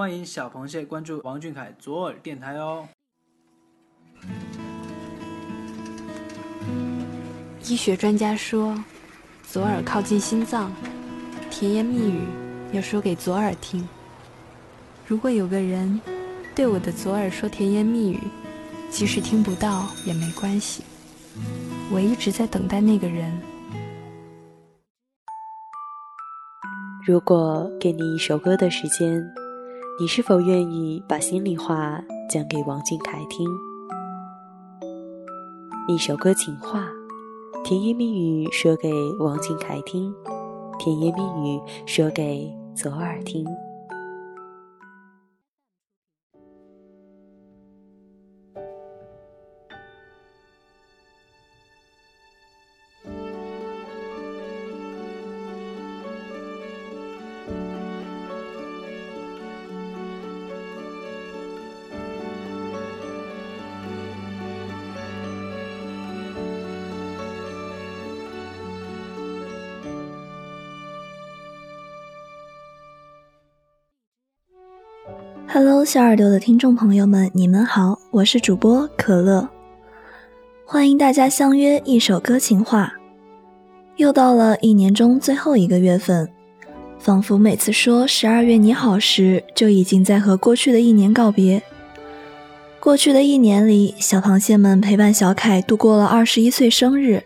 欢迎小螃蟹关注王俊凯左耳电台哦。医学专家说，左耳靠近心脏，甜言蜜语要说给左耳听。如果有个人对我的左耳说甜言蜜语，即使听不到也没关系。我一直在等待那个人。如果给你一首歌的时间，你是否愿意把心里话讲给王俊凯听？一首歌情话。甜言蜜语说给王俊凯听，甜言蜜语说给左耳听。小耳朵的听众朋友们，你们好，我是主播可乐，欢迎大家相约一首歌情话。又到了一年中最后一个月份，仿佛每次说十二月你好时，就已经在和过去的一年告别。过去的一年里，小螃蟹们陪伴小凯度过了二十一岁生日。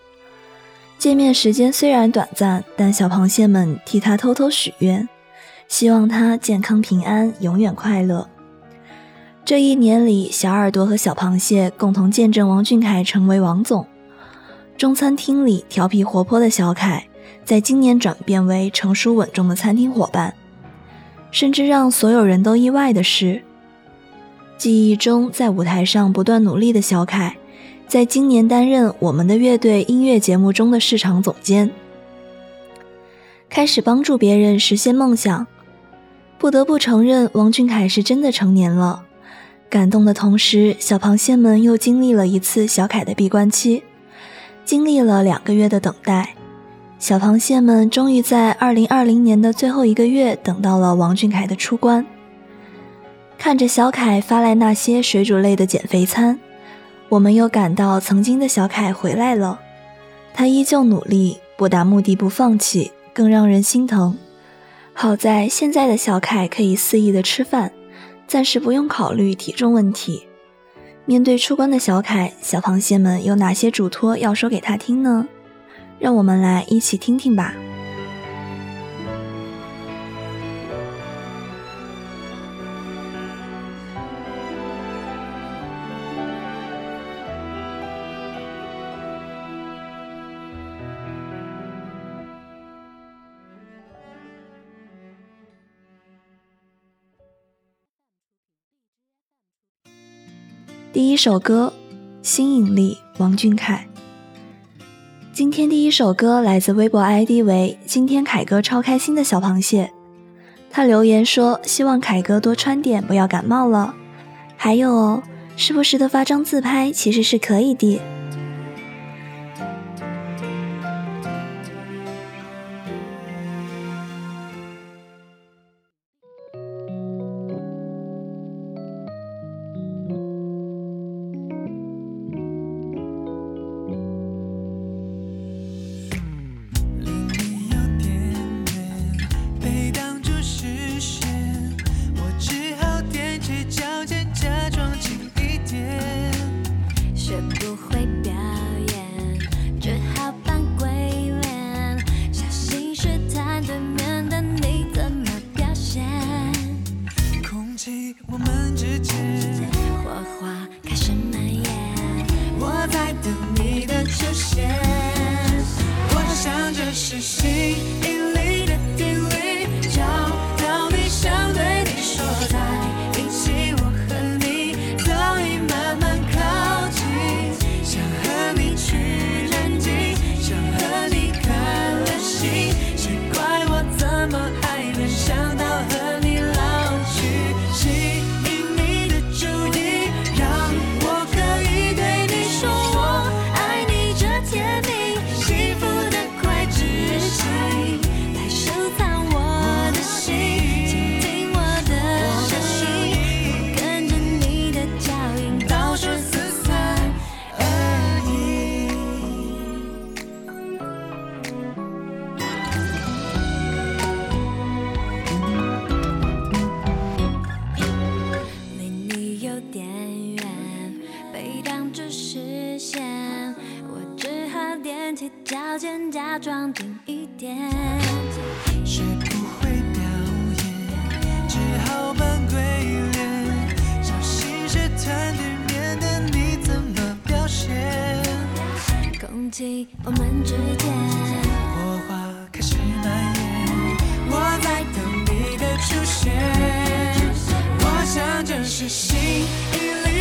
见面时间虽然短暂，但小螃蟹们替他偷偷许愿。希望他健康平安，永远快乐。这一年里，小耳朵和小螃蟹共同见证王俊凯成为王总。中餐厅里调皮活泼的小凯，在今年转变为成熟稳重的餐厅伙伴。甚至让所有人都意外的是，记忆中在舞台上不断努力的小凯，在今年担任我们的乐队音乐节目中的市场总监，开始帮助别人实现梦想。不得不承认，王俊凯是真的成年了。感动的同时，小螃蟹们又经历了一次小凯的闭关期，经历了两个月的等待。小螃蟹们终于在二零二零年的最后一个月等到了王俊凯的出关。看着小凯发来那些水煮类的减肥餐，我们又感到曾经的小凯回来了。他依旧努力，不达目的不放弃，更让人心疼。好在现在的小凯可以肆意的吃饭，暂时不用考虑体重问题。面对出关的小凯，小螃蟹们有哪些嘱托要说给他听呢？让我们来一起听听吧。第一首歌《新引力》，王俊凯。今天第一首歌来自微博 ID 为“今天凯哥超开心”的小螃蟹，他留言说：“希望凯哥多穿点，不要感冒了。还有哦，时不时的发张自拍其实是可以的。”起我们之间，火花开始蔓延，我在等你的出现。我想这是心引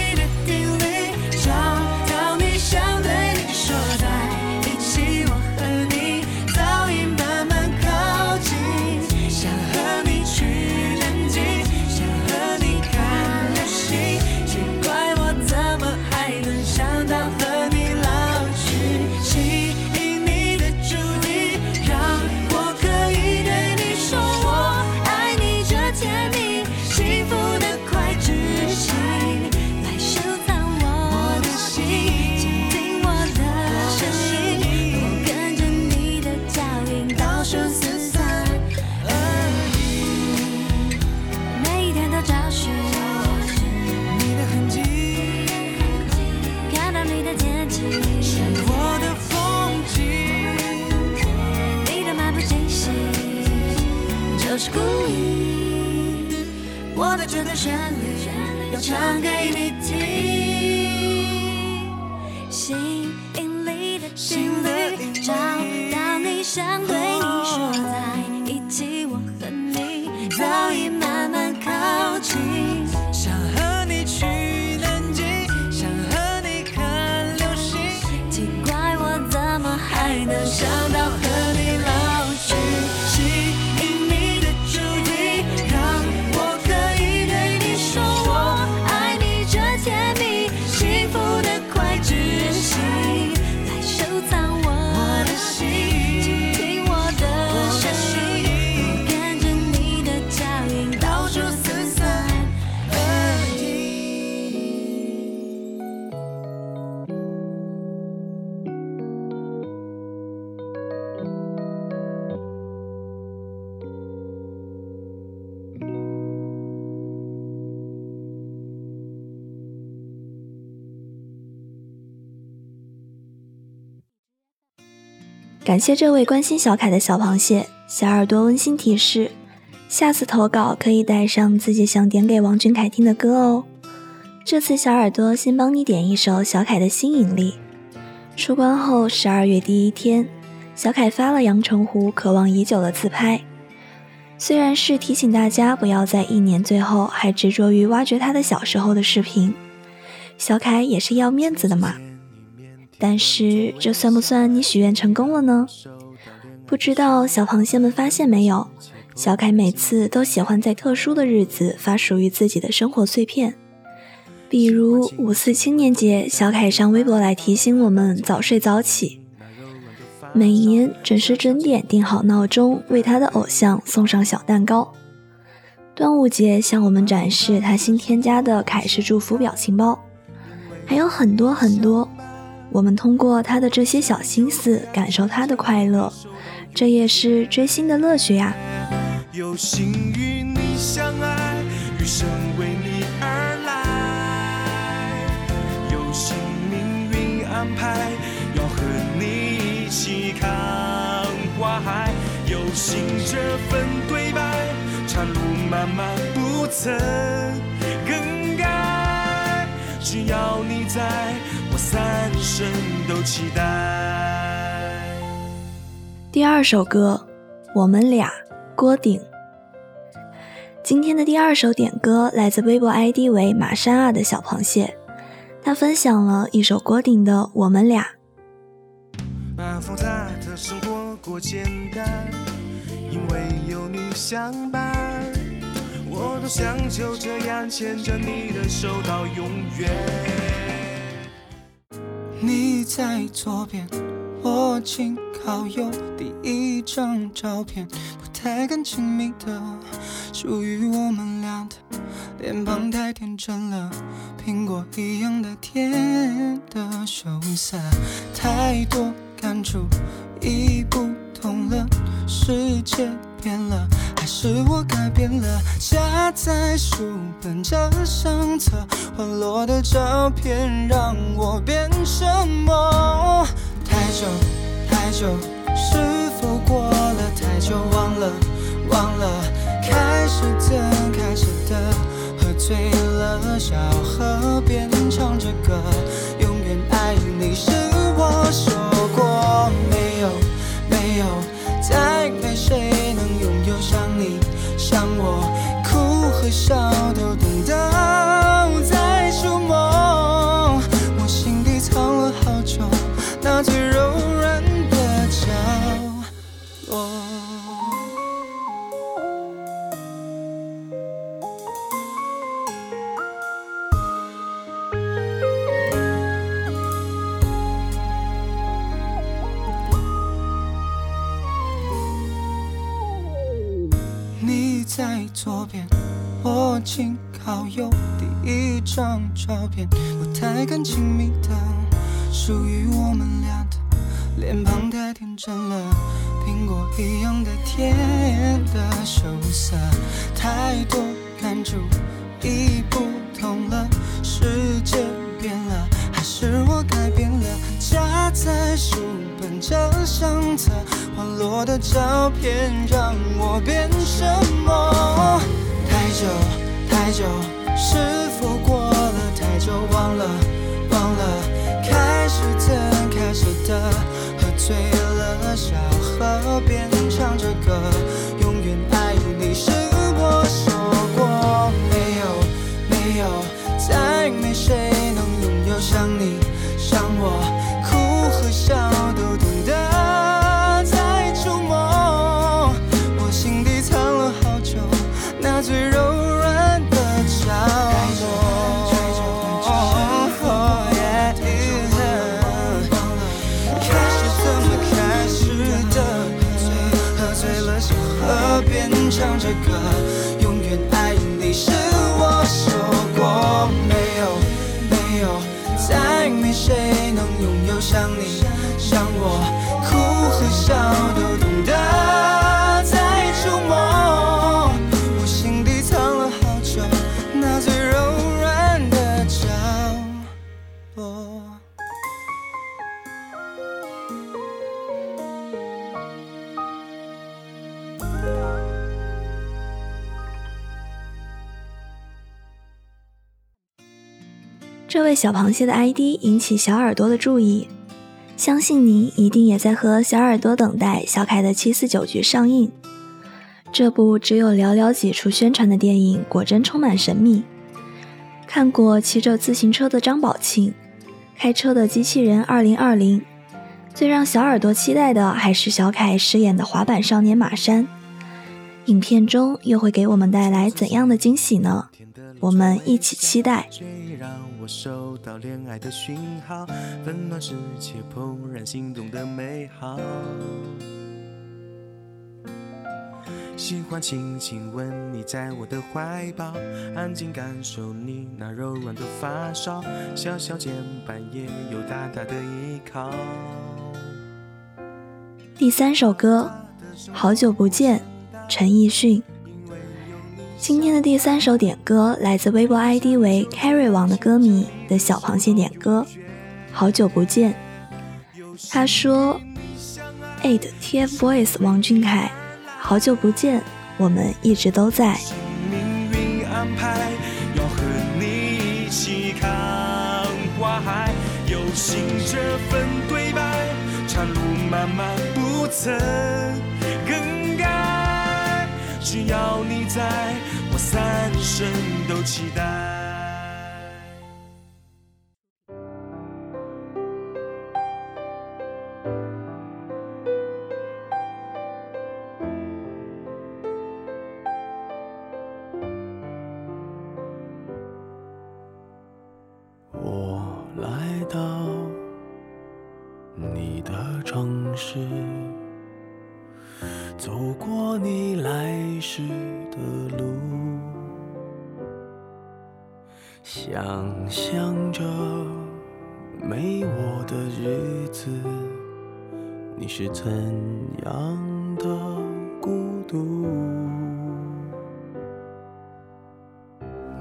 感谢这位关心小凯的小螃蟹。小耳朵温馨提示：下次投稿可以带上自己想点给王俊凯听的歌哦。这次小耳朵先帮你点一首小凯的《新引力》。出关后十二月第一天，小凯发了阳澄湖渴望已久的自拍，虽然是提醒大家不要在一年最后还执着于挖掘他的小时候的视频，小凯也是要面子的嘛。但是这算不算你许愿成功了呢？不知道小螃蟹们发现没有，小凯每次都喜欢在特殊的日子发属于自己的生活碎片，比如五四青年节，小凯上微博来提醒我们早睡早起。每年准时准点定好闹钟，为他的偶像送上小蛋糕。端午节向我们展示他新添加的凯氏祝福表情包，还有很多很多。我们通过他的这些小心思，感受他的快乐，这也是追星的乐趣呀、有幸与你相爱，余生为你而来。有幸命运安排，要和你一起看花海。有幸这份对白，长路漫漫不曾更改。只要你在，三生都期待。第二首歌，我们俩，郭顶。今天的第二首点歌来自微博 ID 为马山二的小螃蟹，他分享了一首郭顶的《我们俩》。把复杂的生活过简单，因为有你相伴，我多想就这样牵着你的手到永远。你在左边，我紧靠右，第一张照片不太敢亲密的，属于我们俩。的，脸庞太天真了，苹果一样的甜的羞涩，太多感触已不同了，世界变了，还是我改变了？夹在书本这相册，滑落的照片让我变什么？太久太久，是否过了太久，忘了忘了，开始的开始的，喝醉了，小河边唱着歌，你在左边，我紧靠右，第一张照片不太敢亲密的，属于我们俩的，脸庞太天真了，苹果一样的甜的羞涩，太多感触已不同了，我的照片让我变什么？太久太久，是否过了太久？忘了忘了，开始怎开始的，喝醉了，小河边唱着歌，再没谁能拥有像你像我，哭和笑都懂得。小螃蟹的 ID 引起小耳朵的注意，相信你一定也在和小耳朵等待小凯的七四九局上映。这部只有寥寥几处宣传的电影，果真充满神秘。看过骑着自行车的张宝庆，开车的机器人二零二零，最让小耳朵期待的还是小凯饰演的滑板少年马山。影片中又会给我们带来怎样的惊喜呢？我们一起期待。最让我收到恋爱的讯号，温暖世界怦然心动的美好。喜欢轻轻吻你在我的怀抱，安静感受你那柔软的发梢，小小肩膀也有大大的依靠。第三首歌《好久不见》，陈奕迅。今天的第三首点歌来自微博 ID 为 Carry 王的歌迷的小螃蟹点歌，《好久不见》。他说：“@。TFBOYS 王俊凯，好久不见，我们一直都在。命运安排要和你一起看花海，有幸这份对白，长路漫漫不曾。只要你在，我三生都期待。想着没我的日子，你是怎样的孤独？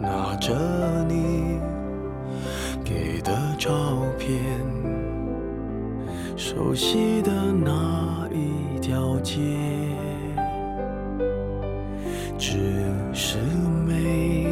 拿着你。给的照片，熟悉的那一条街，只是没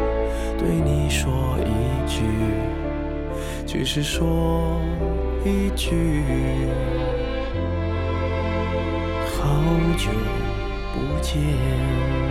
对你说一句，只是说一句，好久不见。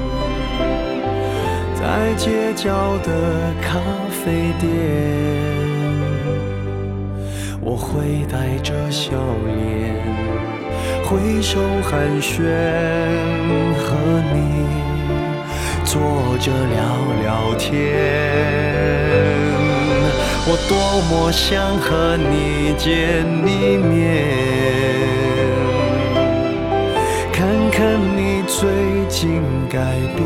在街角的咖啡店？我会带着笑脸，挥手寒暄，和你坐着聊聊天。我多么想和你见一面，看看你最近改变，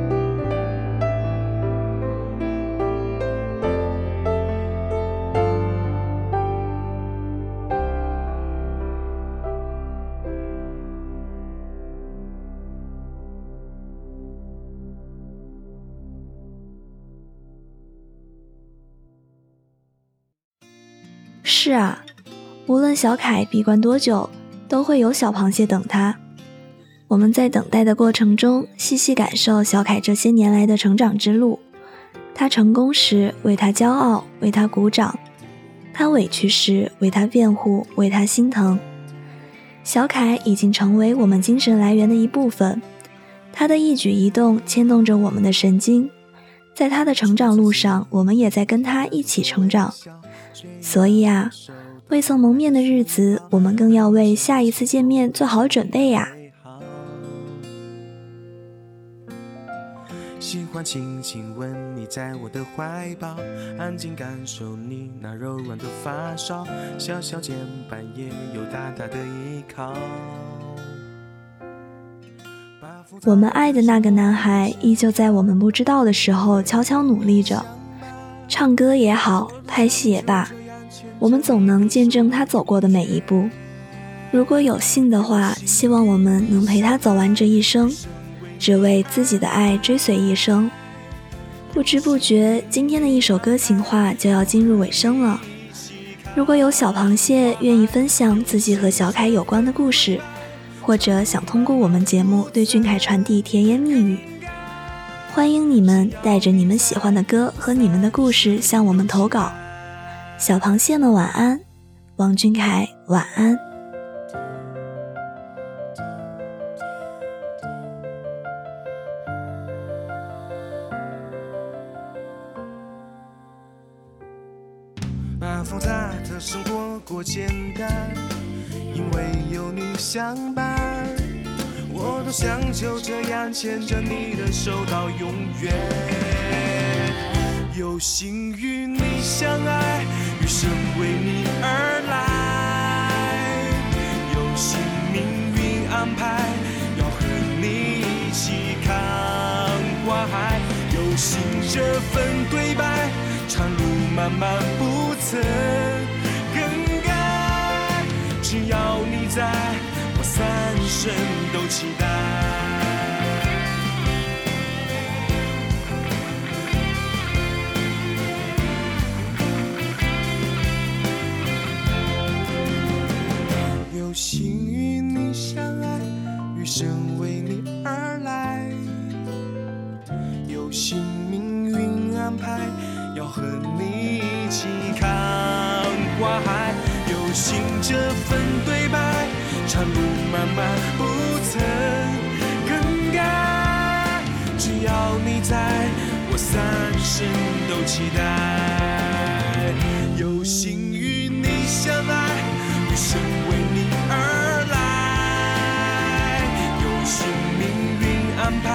小凯闭关多久，都会有小螃蟹等他。我们在等待的过程中，细细感受小凯这些年来的成长之路。他成功时，为他骄傲，为他鼓掌；他委屈时，为他辩护，为他心疼。小凯已经成为我们精神来源的一部分，他的一举一动牵动着我们的神经。在他的成长路上，我们也在跟他一起成长。所以啊，未曾蒙面的日子，我们更要为下一次见面做好准备呀。喜欢轻轻吻你在我的怀抱，安静感受你那柔软的发梢，小小肩膀也有大大的依靠。我们爱的那个男孩，依旧在我们不知道的时候悄悄努力着，唱歌也好，拍戏也罢，我们总能见证他走过的每一步。如果有幸的话，希望我们能陪他走完这一生，只为自己的爱追随一生。不知不觉，今天的一首歌情话就要进入尾声了。如果有小螃蟹愿意分享自己和小凯有关的故事，或者想通过我们节目对俊凯传递甜言蜜语，欢迎你们带着你们喜欢的歌和你们的故事向我们投稿。小螃蟹们晚安，王俊凯晚安。算复杂的生活过简单，因为有你相伴，我多想就这样牵着你的手到永远。有幸与你相爱，生为你而来。有幸命运安排，要和你一起看花海。有幸这份对白，长路漫漫不曾更改。只要你在，我三生都期待。生都期待。有幸与你相爱，余生为你而来。有幸命运安排，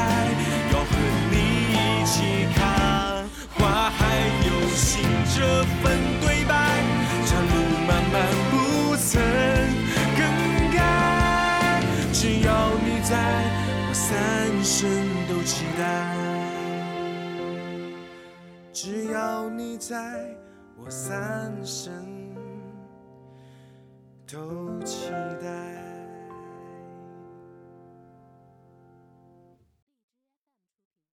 要和你一起看花海。有幸这份对白，长路漫漫不曾更改。只要你在，我三生都期待。要你在我三生都期待